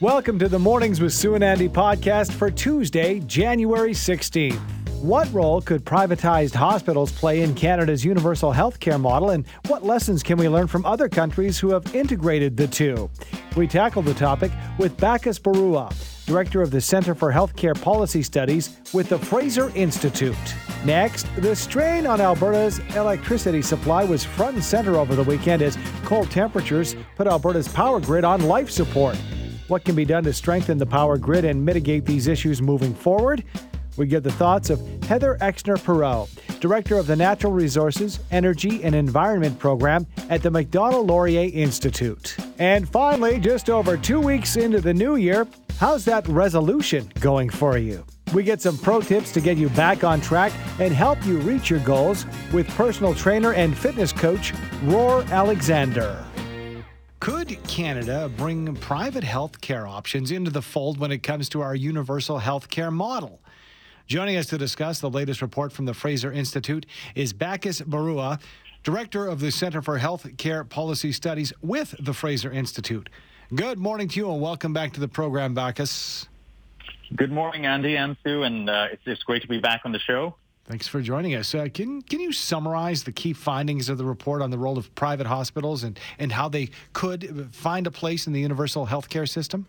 Welcome to the Mornings with Sue and Andy podcast for Tuesday, January 16th. What role could privatized hospitals play in Canada's universal healthcare model, and what lessons can we learn from other countries who have integrated the two? We tackle the topic with Bacchus Barua, Director of the Center for Healthcare Policy Studies with the Fraser Institute. Next, the strain on Alberta's electricity supply was front and center over the weekend as cold temperatures put Alberta's power grid on life support. What can be done to strengthen the power grid and mitigate these issues moving forward? We get the thoughts of Heather Exner Pirot, Director of the Natural Resources, Energy, and Environment Program at the Macdonald Laurier Institute. And finally, just over two weeks into the new year, how's that resolution going for you? We get some pro tips to get you back on track and help you reach your goals with personal trainer and fitness coach Ror Alexander. Could Canada bring private health care options into the fold when it comes to our universal health care model? Joining us to discuss the latest report from the Fraser Institute is Bacchus Barua, Director of the Center for Health Care Policy Studies with the Fraser Institute. Good morning to you and welcome back to the program, Bacchus. Good morning, Andy and Sue, and uh, it's, just great to be back on the show. Thanks for joining us. Uh, can can you summarize the key findings of the report on the role of private hospitals and, and how they could find a place in the universal healthcare system?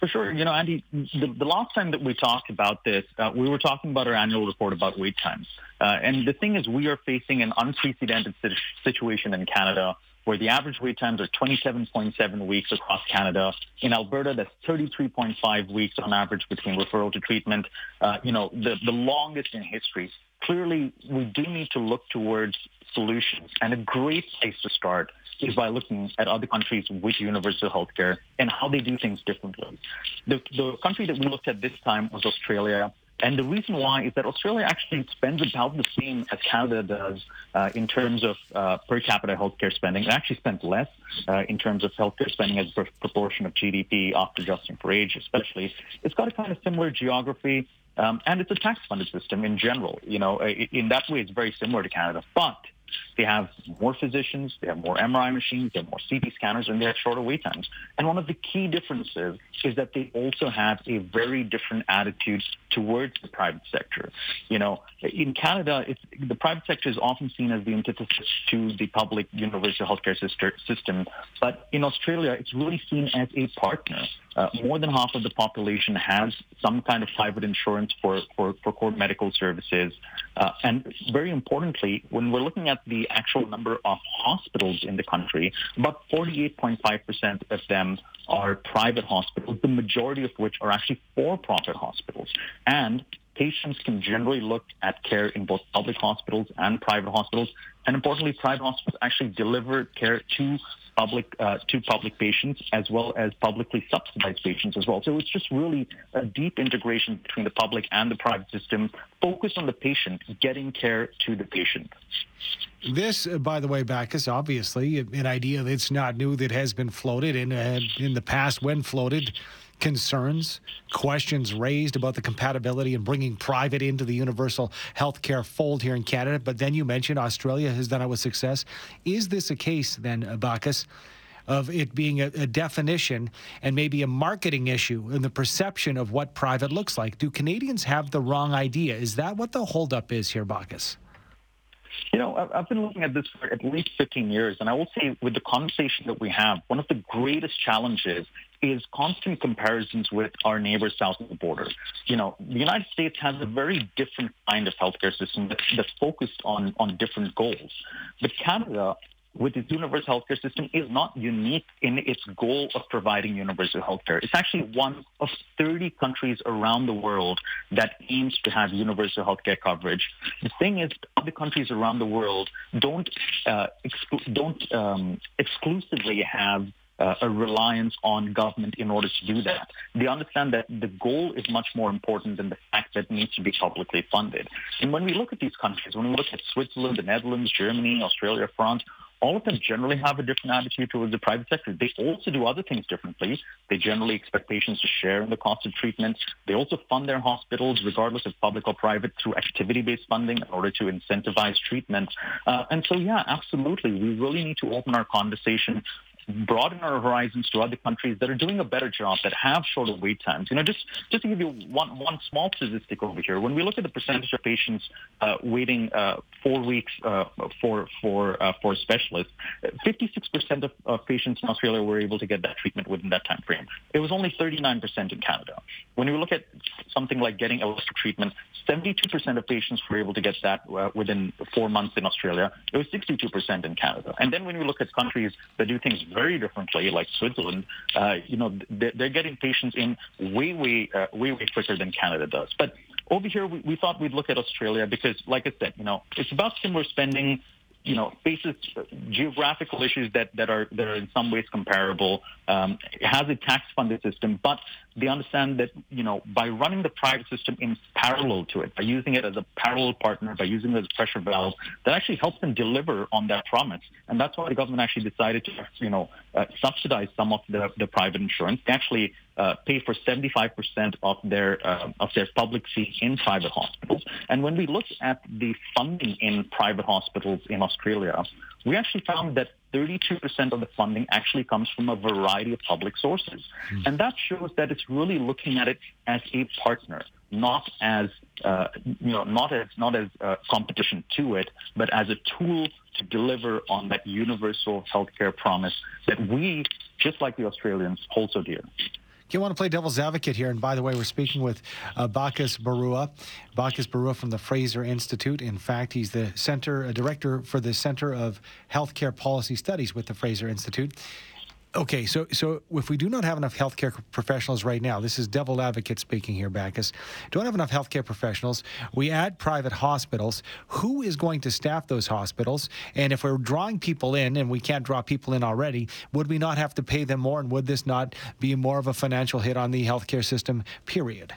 For sure. You know, Andy, the, the last time that we talked about this, uh, we were talking about our annual report about wait times. Uh, and the thing is, we are facing an unprecedented situation in Canada where the average wait times are 27.7 weeks across Canada. In Alberta, that's 33.5 weeks on average between referral to treatment. Uh, you know, the, the longest in history. Clearly, we do need to look towards solutions. And a great place to start is by looking at other countries with universal healthcare and how they do things differently. The, the country that we looked at this time was Australia. And the reason why is that Australia actually spends about the same as Canada does uh, in terms of uh, per capita healthcare spending. It actually spends less uh, in terms of healthcare spending as a proportion of GDP after adjusting for age, especially. It's got a kind of similar geography, um, and it's a tax-funded system in general. You know, in that way, it's very similar to Canada. But they have more physicians, they have more MRI machines, they have more CT scanners, and they have shorter wait times. And one of the key differences is that they also have a very different attitude towards the private sector. You know, in Canada, the private sector is often seen as the antithesis to the public universal healthcare system, but in Australia, it's really seen as a partner. Uh, more than half of the population has some kind of private insurance for, for, for core medical services. Uh, and very importantly, when we're looking at the actual number of hospitals in the country, about 48.5% of them are private hospitals, the majority of which are actually for-profit hospitals. And patients can generally look at care in both public hospitals and private hospitals. And importantly, private hospitals actually deliver care to public uh, to public patients as well as publicly subsidized patients as well. So it's just really a deep integration between the public and the private system, focused on the patient, getting care to the patient. This, uh, by the way, Bacchus, obviously an idea that's not new that has been floated and uh, in the past when floated concerns, questions raised about the compatibility and bringing private into the universal healthcare fold here in Canada. But then you mentioned Australia has done it with success. Is this a case then, Bacchus? Of it being a, a definition and maybe a marketing issue in the perception of what private looks like. Do Canadians have the wrong idea? Is that what the holdup is here, Bacchus? You know, I've been looking at this for at least 15 years, and I will say with the conversation that we have, one of the greatest challenges is constant comparisons with our neighbors south of the border. You know, the United States has a very different kind of healthcare system that's focused on, on different goals. But Canada with its universal healthcare system is not unique in its goal of providing universal healthcare. It's actually one of 30 countries around the world that aims to have universal healthcare coverage. The thing is, other countries around the world don't uh, exclu- don't um, exclusively have uh, a reliance on government in order to do that. They understand that the goal is much more important than the fact that it needs to be publicly funded. And when we look at these countries, when we look at Switzerland, the Netherlands, Germany, Australia, France, all of them generally have a different attitude towards the private sector. They also do other things differently. They generally expect patients to share in the cost of treatment. They also fund their hospitals, regardless of public or private, through activity-based funding in order to incentivize treatment. Uh, and so, yeah, absolutely. We really need to open our conversation broaden our horizons to other countries that are doing a better job, that have shorter wait times. You know, just just to give you one one small statistic over here, when we look at the percentage of patients uh, waiting uh, four weeks uh, for for uh, for specialists, 56% of, patients in Australia were able to get that treatment within that time frame. It was only 39% in Canada. When we look at something like getting electric treatment, 72% of patients were able to get that uh, within four months in Australia. It was 62% in Canada. And then when we look at countries that do things very differently, like Switzerland, uh, you know, they're, getting patients in way, way, uh, way, way quicker than Canada does. But over here, we, we thought we'd look at Australia because, like I said, you know, it's about similar spending you know, faces geographical issues that, that are that are in some ways comparable. Um, it has a tax funded system, but they understand that you know by running the private system in parallel to it, by using it as a parallel partner, by using it as a pressure valve, that actually helps them deliver on that promise. And that's why the government actually decided to you know uh, subsidize some of the, the private insurance. They actually uh, pay for 75% of their uh, of their public fee in private hospitals. And when we look at the funding in private hospitals in Australia, we actually found that 32% of the funding actually comes from a variety of public sources. Mm. And that shows that it's really looking at it as a partner, not as uh, you know, not as not as uh, competition to it, but as a tool to deliver on that universal healthcare promise that we, just like the Australians, hold so dear. You want to play devil's advocate here. And by the way, we're speaking with uh, Bacchus Barua. Bacchus Barua from the Fraser Institute. In fact, he's the center uh, director for the Center of Healthcare Policy Studies with the Fraser Institute. Okay, so so if we do not have enough healthcare professionals right now, this is devil advocate speaking here, Bacchus. Don't have enough healthcare professionals. We add private hospitals. Who is going to staff those hospitals? And if we're drawing people in, and we can't draw people in already, would we not have to pay them more? And would this not be more of a financial hit on the healthcare system? Period.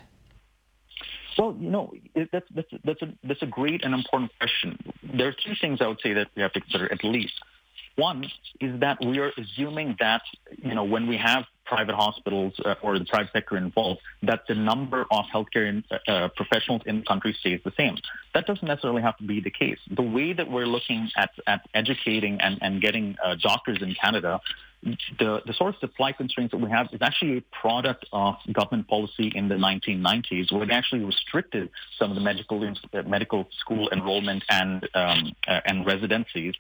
Well, you know, that's that's that's a that's a great and important question. There are two things I would say that we have to consider at least. One is that we are assuming that, you know, when we have private hospitals uh, or the private sector involved, that the number of healthcare in, uh, uh, professionals in the country stays the same. That doesn't necessarily have to be the case. The way that we're looking at, at educating and, and getting uh, doctors in Canada the, the sort of supply constraints that we have is actually a product of government policy in the 1990s, where it actually restricted some of the medical uh, medical school enrollment and um, uh, and residencies.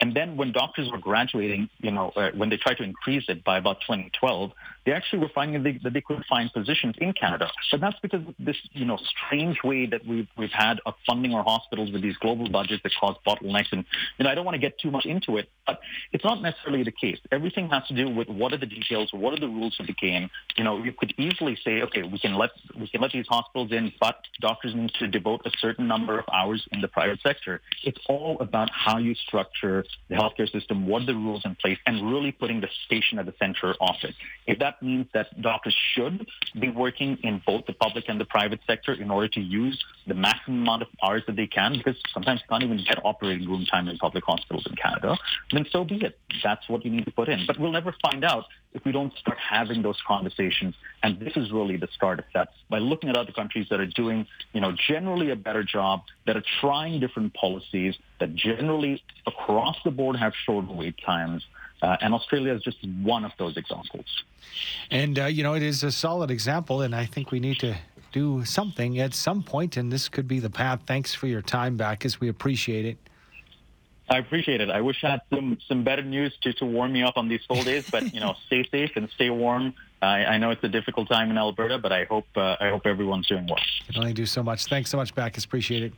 And then when doctors were graduating, you know, uh, when they tried to increase it by about 2012, they actually were finding that they, that they couldn't find positions in Canada. But that's because of this, you know, strange way that we've, we've had of funding our hospitals with these global budgets that cause bottlenecks. And, you know, I don't want to get too much into it, but it's not necessarily the case. Everything has to do with what are the details, what are the rules of the game. You know, you could easily say, okay, we can let, we can let these hospitals in, but doctors need to devote a certain number of hours in the private sector. It's all about how you structure the healthcare system, what the rules in place, and really putting the patient at the center of it. If that means that doctors should be working in both the public and the private sector in order to use the maximum amount of hours that they can, because sometimes you can't even get operating room time in public hospitals in Canada, then so be it. That's what you need to put in. But we'll never find out if we don't start having those conversations. And this is really the start of that. By looking at other countries that are doing, you know, generally a better job, that are trying different policies, that generally across the board have shorter wait times, uh, and Australia is just one of those examples. And, uh, you know, it is a solid example, and I think we need to do something at some point, and this could be the path. Thanks for your time, Bacchus. We appreciate it. I appreciate it. I wish I had some, some better news to, to warm me up on these cold days, but, you know, stay safe and stay warm. I, I know it's a difficult time in Alberta, but I hope uh, I hope everyone's doing well. You can only do so much. Thanks so much, Bacchus. Appreciate it.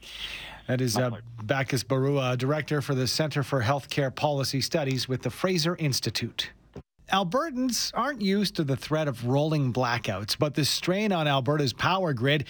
That is uh, Bacchus Barua, Director for the Center for Healthcare Policy Studies with the Fraser Institute. Albertans aren't used to the threat of rolling blackouts, but the strain on Alberta's power grid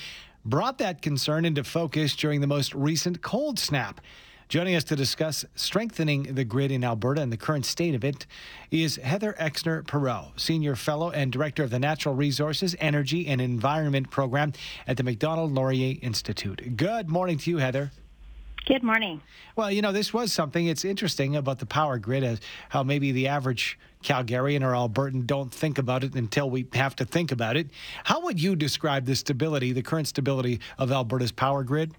brought that concern into focus during the most recent cold snap. Joining us to discuss strengthening the grid in Alberta and the current state of it is Heather Exner Pirot, Senior Fellow and Director of the Natural Resources, Energy and Environment Program at the Macdonald Laurier Institute. Good morning to you, Heather. Good morning. Well, you know, this was something. It's interesting about the power grid, as how maybe the average Calgarian or Albertan don't think about it until we have to think about it. How would you describe the stability, the current stability of Alberta's power grid?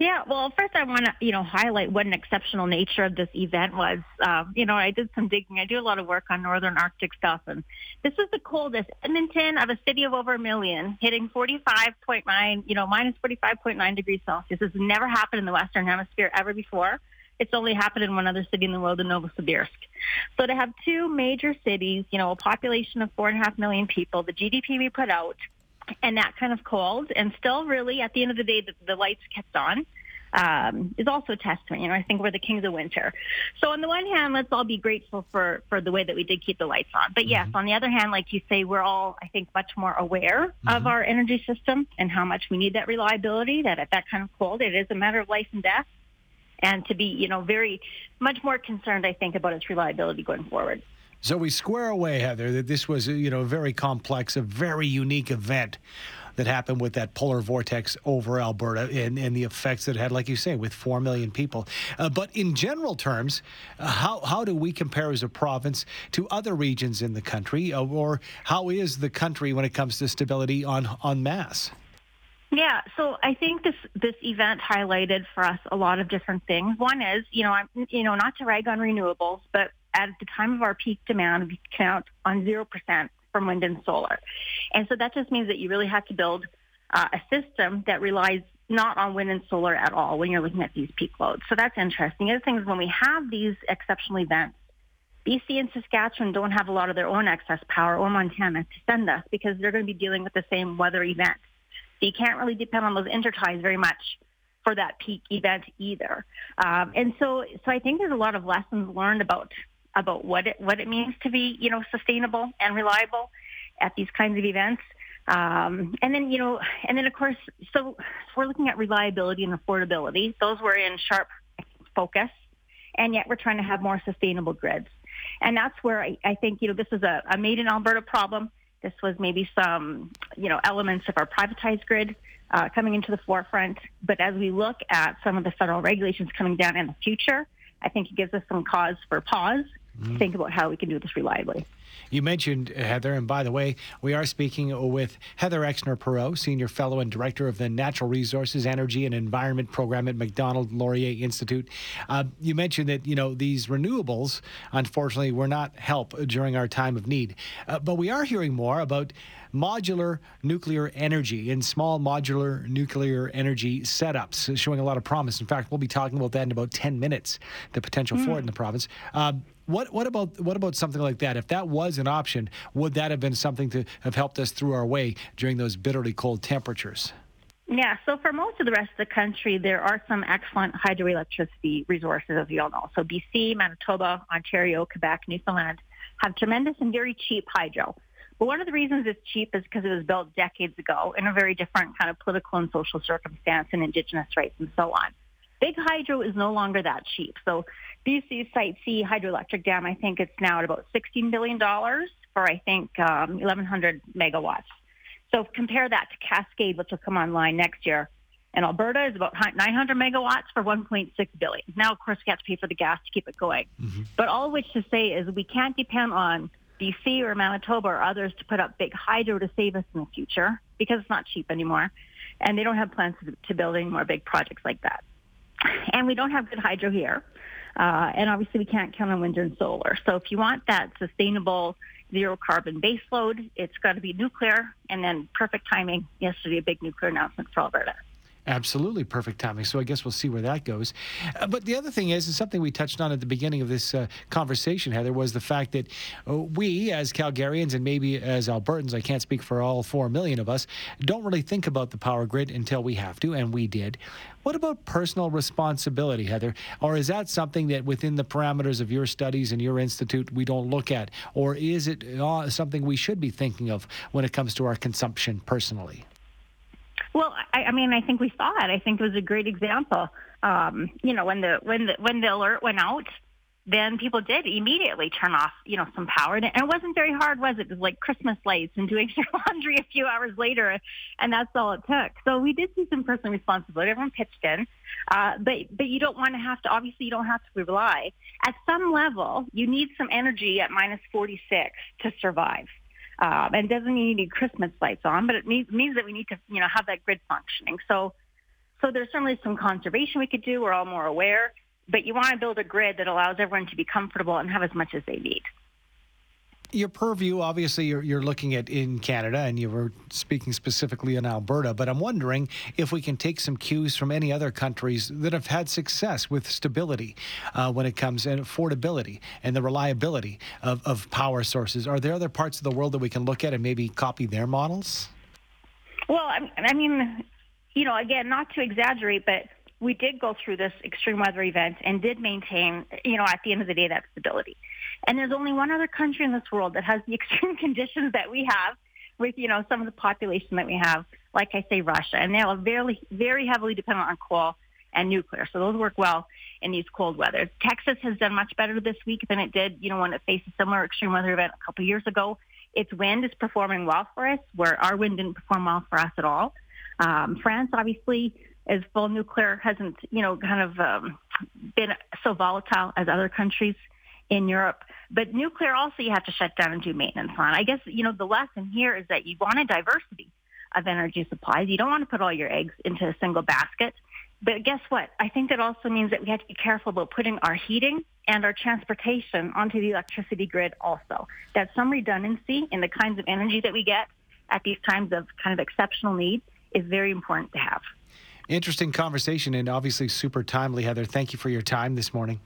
Yeah, well, first I want to, you know, highlight what an exceptional nature of this event was. Uh, you know, I did some digging. I do a lot of work on northern Arctic stuff, and this was the coldest. Edmonton, of a city of over a million, hitting 45.9, you know, minus 45.9 degrees Celsius. This has never happened in the Western Hemisphere ever before. It's only happened in one other city in the world, in Novosibirsk. So to have two major cities, you know, a population of four and a half million people, the GDP we put out, and that kind of cold, and still really at the end of the day, the, the lights kept on. Um, is also a testament. You know, I think we're the kings of winter. So on the one hand, let's all be grateful for for the way that we did keep the lights on. But yes, mm-hmm. on the other hand, like you say, we're all I think much more aware mm-hmm. of our energy system and how much we need that reliability. That at that kind of cold, it is a matter of life and death, and to be you know very much more concerned, I think, about its reliability going forward. So we square away, Heather, that this was, you know, a very complex, a very unique event that happened with that polar vortex over Alberta and, and the effects that it had, like you say, with 4 million people. Uh, but in general terms, uh, how, how do we compare as a province to other regions in the country? Uh, or how is the country when it comes to stability on, on mass? Yeah, so I think this this event highlighted for us a lot of different things. One is, you know, I'm you know, not to rag on renewables, but at the time of our peak demand, we count on 0% from wind and solar. And so that just means that you really have to build uh, a system that relies not on wind and solar at all when you're looking at these peak loads. So that's interesting. The other thing is when we have these exceptional events, BC and Saskatchewan don't have a lot of their own excess power or Montana to send us because they're going to be dealing with the same weather events. So you can't really depend on those interties very much for that peak event either. Um, and so, so I think there's a lot of lessons learned about about what it what it means to be you know sustainable and reliable at these kinds of events. Um, and then you know, and then of course, so, we're looking at reliability and affordability. Those were in sharp focus, and yet we're trying to have more sustainable grids. And that's where I, I think you know this is a, a made in Alberta problem. This was maybe some you know elements of our privatized grid uh, coming into the forefront. But as we look at some of the federal regulations coming down in the future, I think it gives us some cause for pause mm-hmm. think about how we can do this reliably. You mentioned Heather, and by the way, we are speaking with Heather Exner Pirot, Senior Fellow and Director of the Natural Resources, Energy, and Environment Program at Macdonald Laurier Institute. Uh, you mentioned that you know these renewables, unfortunately, were not help during our time of need, uh, but we are hearing more about modular nuclear energy and small modular nuclear energy setups, showing a lot of promise. In fact, we'll be talking about that in about 10 minutes, the potential mm. for it in the province. Uh, what what about what about something like that? If that was an option, would that have been something to have helped us through our way during those bitterly cold temperatures? Yeah, so for most of the rest of the country, there are some excellent hydroelectricity resources, as you all know. So BC, Manitoba, Ontario, Quebec, Newfoundland have tremendous and very cheap hydro. But one of the reasons it's cheap is because it was built decades ago in a very different kind of political and social circumstance and indigenous rights and so on. Big hydro is no longer that cheap. So BC Site C hydroelectric dam, I think it's now at about $16 billion for, I think, um, 1,100 megawatts. So compare that to Cascade, which will come online next year. And Alberta is about 900 megawatts for 1.6 billion. Now, of course, we have to pay for the gas to keep it going. Mm-hmm. But all of which to say is we can't depend on BC or Manitoba or others to put up big hydro to save us in the future because it's not cheap anymore. And they don't have plans to, to build any more big projects like that. And we don't have good hydro here. Uh, and obviously, we can't count on wind and solar. So if you want that sustainable zero carbon baseload, it's got to be nuclear. And then perfect timing yesterday, a big nuclear announcement for Alberta. Absolutely perfect timing. So I guess we'll see where that goes. Uh, but the other thing is, is something we touched on at the beginning of this uh, conversation, Heather, was the fact that uh, we, as Calgarians and maybe as Albertans, I can't speak for all four million of us, don't really think about the power grid until we have to, and we did. What about personal responsibility, Heather? Or is that something that within the parameters of your studies and your institute we don't look at? Or is it uh, something we should be thinking of when it comes to our consumption personally? Well, I, I mean, I think we saw it. I think it was a great example. Um, you know, when the when the when the alert went out, then people did immediately turn off, you know, some power. And it wasn't very hard, was it? It was like Christmas lights and doing your laundry a few hours later, and that's all it took. So we did see some personal responsibility. Everyone pitched in, uh, but but you don't want to have to. Obviously, you don't have to rely. At some level, you need some energy at minus 46 to survive. Um, and doesn't mean you need Christmas lights on, but it means, means that we need to, you know, have that grid functioning. So, So there's certainly some conservation we could do. We're all more aware, but you want to build a grid that allows everyone to be comfortable and have as much as they need your purview, obviously, you're, you're looking at in Canada, and you were speaking specifically in Alberta. But I'm wondering if we can take some cues from any other countries that have had success with stability uh, when it comes and affordability and the reliability of, of power sources. Are there other parts of the world that we can look at and maybe copy their models? Well, I mean, you know, again, not to exaggerate, but we did go through this extreme weather event and did maintain, you know, at the end of the day, that stability. And there's only one other country in this world that has the extreme conditions that we have with, you know, some of the population that we have, like I say, Russia. And they are very, very heavily dependent on coal and nuclear. So those work well in these cold weather. Texas has done much better this week than it did, you know, when it faced a similar extreme weather event a couple years ago. Its wind is performing well for us, where our wind didn't perform well for us at all. Um, France, obviously, is full nuclear, hasn't, you know, kind of um, been so volatile as other countries in Europe. But nuclear also you have to shut down and do maintenance on. I guess, you know, the lesson here is that you want a diversity of energy supplies. You don't want to put all your eggs into a single basket. But guess what? I think that also means that we have to be careful about putting our heating and our transportation onto the electricity grid also. That some redundancy in the kinds of energy that we get at these times of kind of exceptional need is very important to have. Interesting conversation and obviously super timely, Heather. Thank you for your time this morning.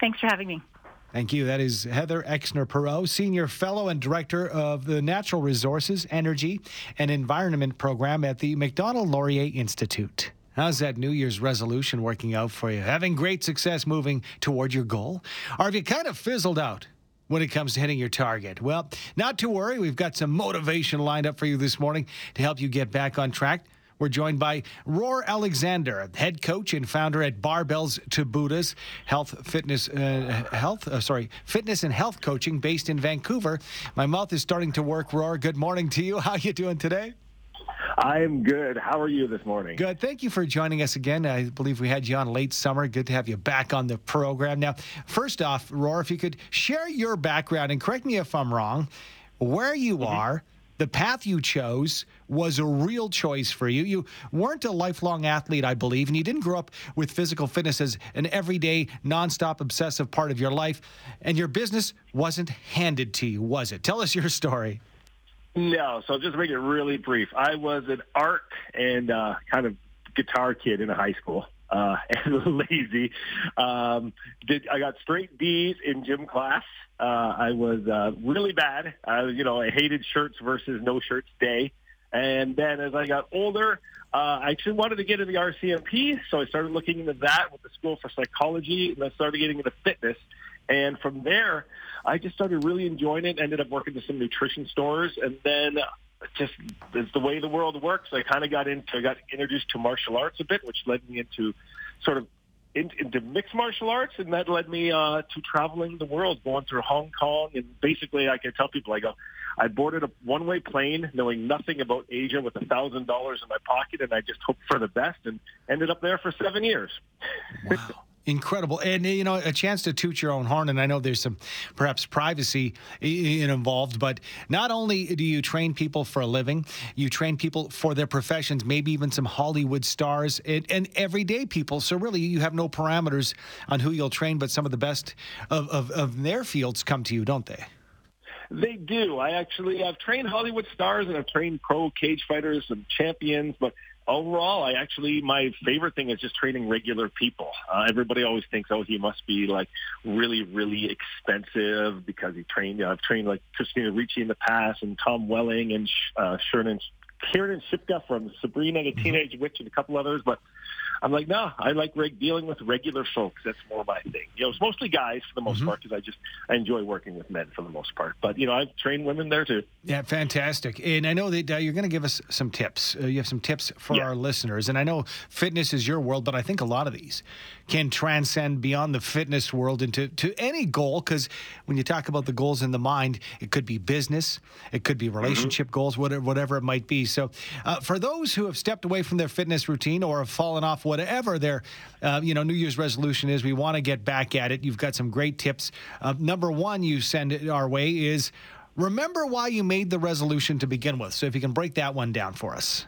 Thanks for having me. Thank you. That is Heather Exner Pirot, Senior Fellow and Director of the Natural Resources, Energy, and Environment Program at the Macdonald Laurier Institute. How's that New Year's resolution working out for you? Having great success moving toward your goal? Or have you kind of fizzled out? when it comes to hitting your target. Well, not to worry. We've got some motivation lined up for you this morning to help you get back on track. We're joined by Ror Alexander, head coach and founder at Barbells to Buddhas Health Fitness uh, Health uh, sorry Fitness and Health Coaching based in Vancouver. My mouth is starting to work. Ror, good morning to you. How are you doing today? I am good. How are you this morning? Good. Thank you for joining us again. I believe we had you on late summer. Good to have you back on the program. Now, first off, Ror, if you could share your background and correct me if I'm wrong, where you mm-hmm. are the path you chose was a real choice for you. You weren't a lifelong athlete, I believe, and you didn't grow up with physical fitness as an everyday, nonstop, obsessive part of your life. And your business wasn't handed to you, was it? Tell us your story. No, so just make it really brief. I was an art and uh, kind of guitar kid in high school uh, and lazy. Um, did I got straight D's in gym class? Uh, I was uh, really bad. Uh, you know, I hated shirts versus no shirts day. And then as I got older, uh, I actually wanted to get into the RCMP, so I started looking into that with the School for Psychology, and I started getting into fitness. And from there, I just started really enjoying it. Ended up working to some nutrition stores, and then just it's the way the world works. I kind of got into, I got introduced to martial arts a bit, which led me into sort of in, into mixed martial arts, and that led me uh, to traveling the world, going through Hong Kong, and basically I can tell people I go, I boarded a one-way plane, knowing nothing about Asia, with a thousand dollars in my pocket, and I just hoped for the best, and ended up there for seven years. Wow. Incredible. And, you know, a chance to toot your own horn. And I know there's some perhaps privacy involved, but not only do you train people for a living, you train people for their professions, maybe even some Hollywood stars and, and everyday people. So, really, you have no parameters on who you'll train, but some of the best of, of, of their fields come to you, don't they? They do. I actually have trained Hollywood stars and I've trained pro cage fighters and champions, but overall, I actually my favorite thing is just training regular people. Uh, everybody always thinks, oh, he must be like really, really expensive because he trained. You know, I've trained like Christina Ricci in the past, and Tom Welling and uh, Sherman Kiernan Shipka from Sabrina the mm-hmm. Teenage Witch and a couple others, but I'm like, no, I like reg- dealing with regular folks. That's more my thing. You know, it's mostly guys for the most mm-hmm. part because I just I enjoy working with men for the most part. But you know, I've trained women there too. Yeah, fantastic. And I know that uh, you're going to give us some tips. Uh, you have some tips for yeah. our listeners. And I know fitness is your world, but I think a lot of these can transcend beyond the fitness world into to any goal. Because when you talk about the goals in the mind, it could be business, it could be mm-hmm. relationship mm-hmm. goals, whatever, whatever it might be. So, uh, for those who have stepped away from their fitness routine or have fallen off whatever their uh, you know New Year's resolution is. We want to get back at it. You've got some great tips. Uh, number one, you send it our way is remember why you made the resolution to begin with. So if you can break that one down for us.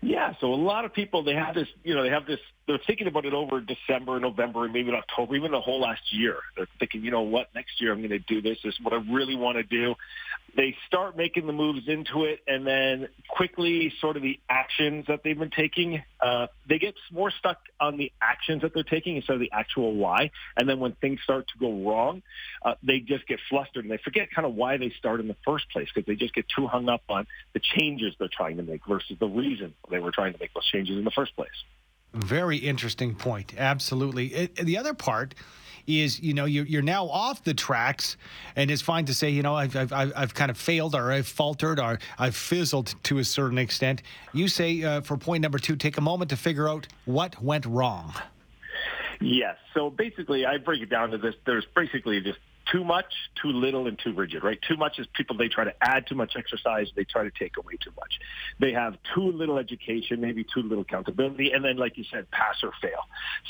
Yeah, so a lot of people they have this, you know, they have this. They're thinking about it over December, November, and maybe October, even the whole last year. They're thinking, you know what, next year I'm going to do this. This is what I really want to do. They start making the moves into it, and then quickly, sort of the actions that they've been taking, uh, they get more stuck on the actions that they're taking instead of the actual why. And then when things start to go wrong, uh, they just get flustered and they forget kind of why they start in the first place because they just get too hung up on the changes they're trying to make versus the reason they were trying to make those changes in the first place. Very interesting point. Absolutely. It, the other part is, you know, you're, you're now off the tracks, and it's fine to say, you know, I've, I've, I've kind of failed or I've faltered or I've fizzled to a certain extent. You say uh, for point number two, take a moment to figure out what went wrong. Yes. So basically, I break it down to this. There's basically just too much, too little, and too rigid, right? Too much is people, they try to add too much exercise. They try to take away too much. They have too little education, maybe too little accountability. And then, like you said, pass or fail.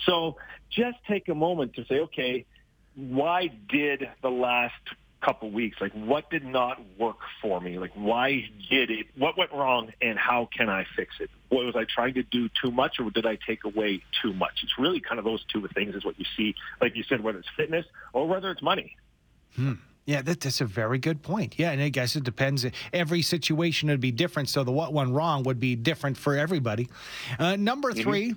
So just take a moment to say, okay, why did the last couple weeks like what did not work for me like why did it what went wrong and how can i fix it what was i trying to do too much or did i take away too much it's really kind of those two things is what you see like you said whether it's fitness or whether it's money Hmm. Yeah, that, that's a very good point. Yeah, and I guess it depends. Every situation would be different, so the what went wrong would be different for everybody. Uh, number mm-hmm. 3 you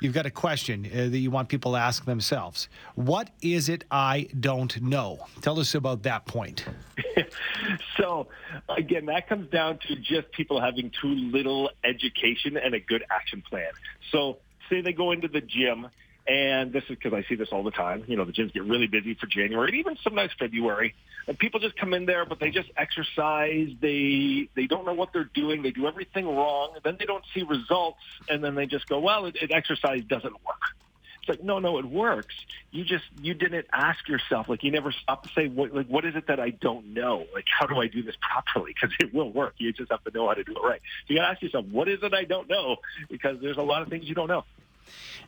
you've got a question uh, that you want people to ask themselves. What is it I don't know? Tell us about that point. so, again, that comes down to just people having too little education and a good action plan. So, say they go into the gym and this is because I see this all the time. You know, the gyms get really busy for January and even sometimes February. And people just come in there, but they just exercise. They they don't know what they're doing. They do everything wrong. Then they don't see results. And then they just go, well, it, it exercise doesn't work. It's like, no, no, it works. You just you didn't ask yourself. Like you never stop to say, what, like, what is it that I don't know? Like, how do I do this properly? Because it will work. You just have to know how to do it right. So you got to ask yourself, what is it I don't know? Because there's a lot of things you don't know.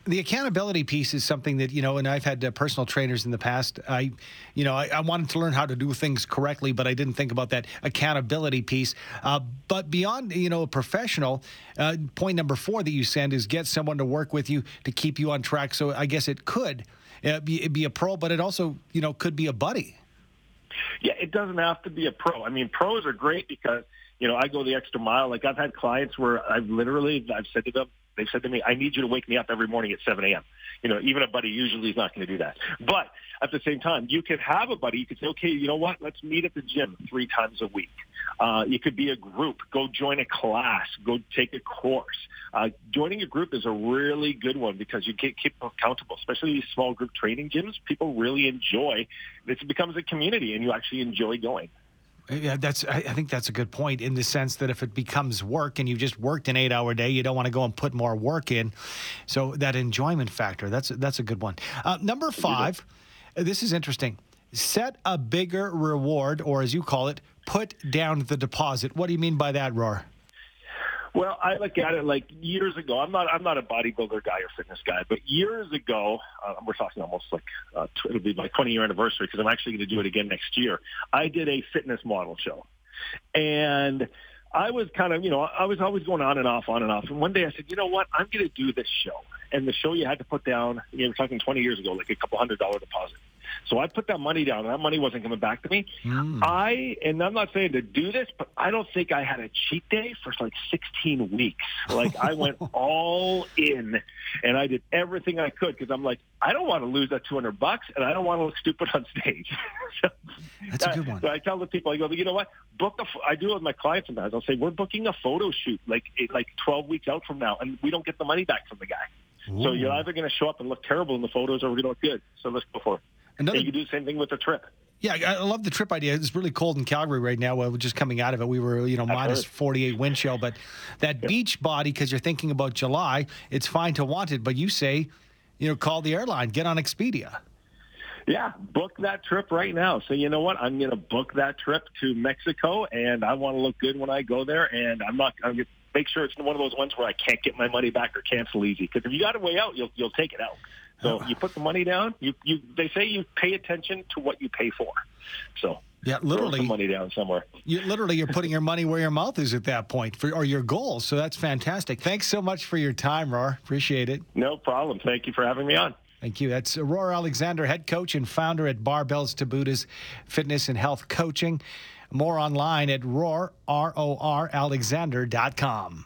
The accountability piece is something that you know, and I've had uh, personal trainers in the past. I, you know, I, I, wanted to learn how to do things correctly, but I didn't think about that accountability piece. Uh, but beyond, you know, a professional, uh, point number four that you send is get someone to work with you to keep you on track. So I guess it could uh, be, be a pro, but it also, you know, could be a buddy. Yeah, it doesn't have to be a pro. I mean, pros are great because you know I go the extra mile. Like I've had clients where I've literally I've said to them, they said to me, I need you to wake me up every morning at 7 a.m. You know, even a buddy usually is not going to do that. But at the same time, you could have a buddy. You could say, okay, you know what? Let's meet at the gym three times a week. Uh, it could be a group. Go join a class. Go take a course. Uh, joining a group is a really good one because you get keep accountable, especially these small group training gyms. People really enjoy. It becomes a community, and you actually enjoy going. Yeah, that's. I think that's a good point in the sense that if it becomes work and you've just worked an eight-hour day, you don't want to go and put more work in. So that enjoyment factor. That's that's a good one. Uh, number five. This is interesting. Set a bigger reward, or as you call it, put down the deposit. What do you mean by that, Ror? Well, I look at it like years ago. I'm not I'm not a bodybuilder guy or fitness guy, but years ago, uh, we're talking almost like uh, it'll be my 20 year anniversary because I'm actually going to do it again next year. I did a fitness model show, and I was kind of you know I was always going on and off, on and off. And one day I said, you know what, I'm going to do this show. And the show you had to put down, you know, we're talking 20 years ago, like a couple hundred dollar deposit. So I put that money down, and that money wasn't coming back to me. Mm. I and I'm not saying to do this, but I don't think I had a cheat day for like 16 weeks. Like I went all in, and I did everything I could because I'm like, I don't want to lose that 200 bucks, and I don't want to look stupid on stage. so, That's a good one. So I tell the people, I go, you know what? Book a. I do it with my clients sometimes. I'll say, we're booking a photo shoot like like 12 weeks out from now, and we don't get the money back from the guy. Ooh. So you're either going to show up and look terrible in the photos, or we're going to look good. So let's go for it. Another, and you can do the same thing with the trip. Yeah, I love the trip idea. It's really cold in Calgary right now. We're just coming out of it. We were, you know, I've minus heard. 48 wind chill. But that beach body, because you're thinking about July, it's fine to want it. But you say, you know, call the airline, get on Expedia. Yeah, book that trip right now. So you know what? I'm going to book that trip to Mexico, and I want to look good when I go there. And I'm not. I'm going to make sure it's one of those ones where I can't get my money back or cancel easy. Because if you got a way out, you'll you'll take it out. So uh-huh. you put the money down. You, you, they say you pay attention to what you pay for. So Yeah, literally. money down somewhere. You literally you're putting your money where your mouth is at that point, for, or your goals. So that's fantastic. Thanks so much for your time, Ror. Appreciate it. No problem. Thank you for having me on. Thank you. That's Ror Alexander, head coach and founder at Barbells to Buddha's Fitness and Health Coaching. More online at ror, R-O-R, alexander.com.